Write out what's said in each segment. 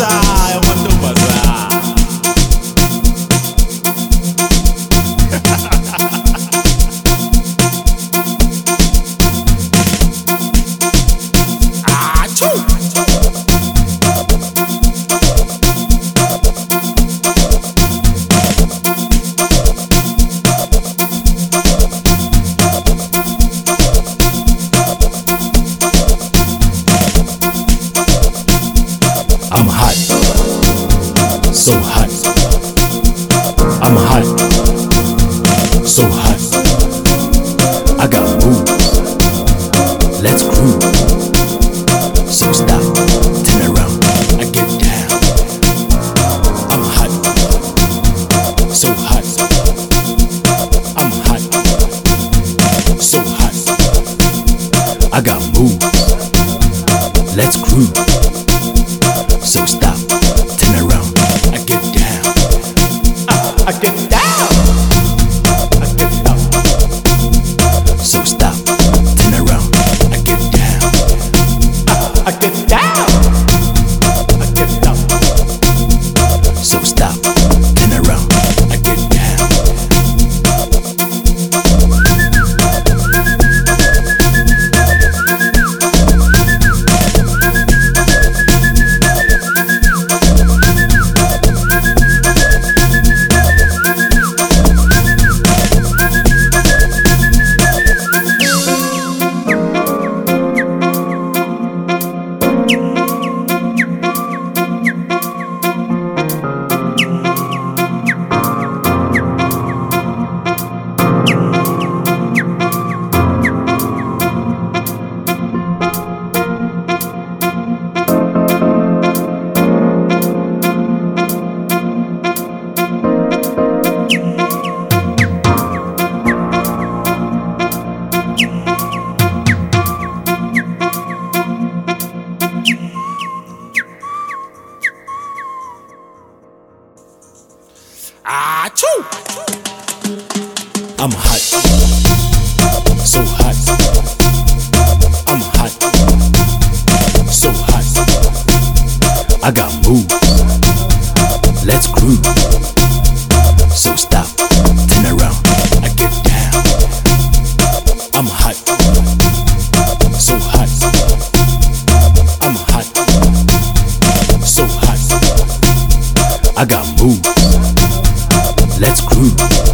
side. Let's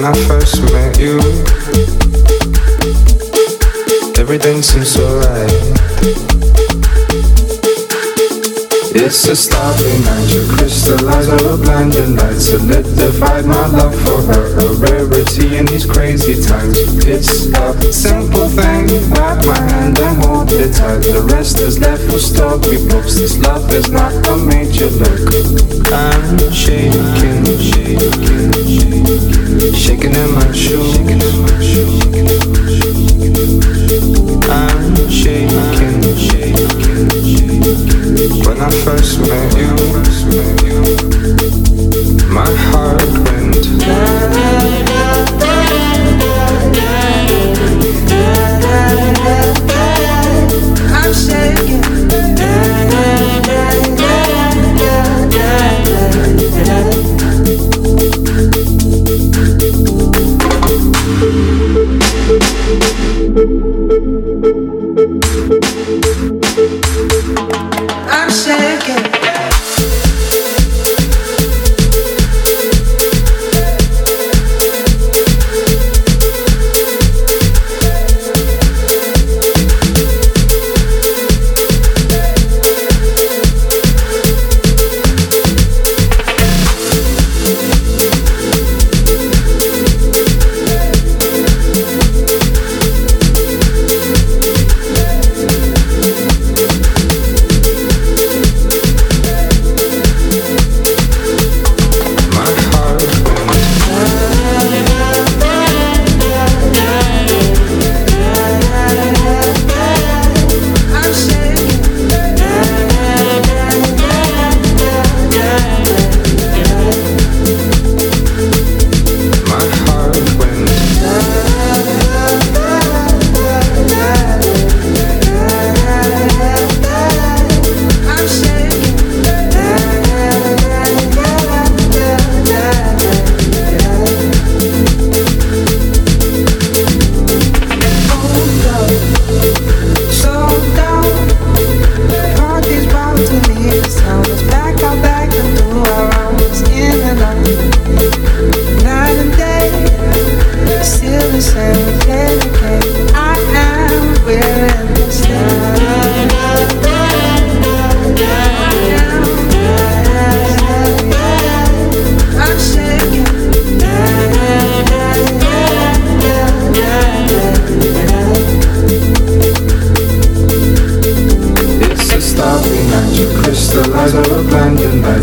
When I first met you, everything seems so right. It's a starry night, you crystallize all the blinding lights Solidified my love for her, a rarity in these crazy times. It's a simple thing, grab my hand and hold it tight. The rest is left for storybooks, this love is not a major look I'm shaking, shaking, shaking, in my shoe, shaking in my shoes I'm shaking. When I first met you, my heart went. I'm shaking.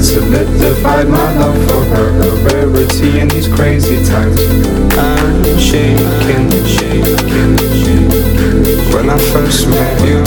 solidified my love for her A rarity in these crazy times. I'm shaking, shaking. When I first met you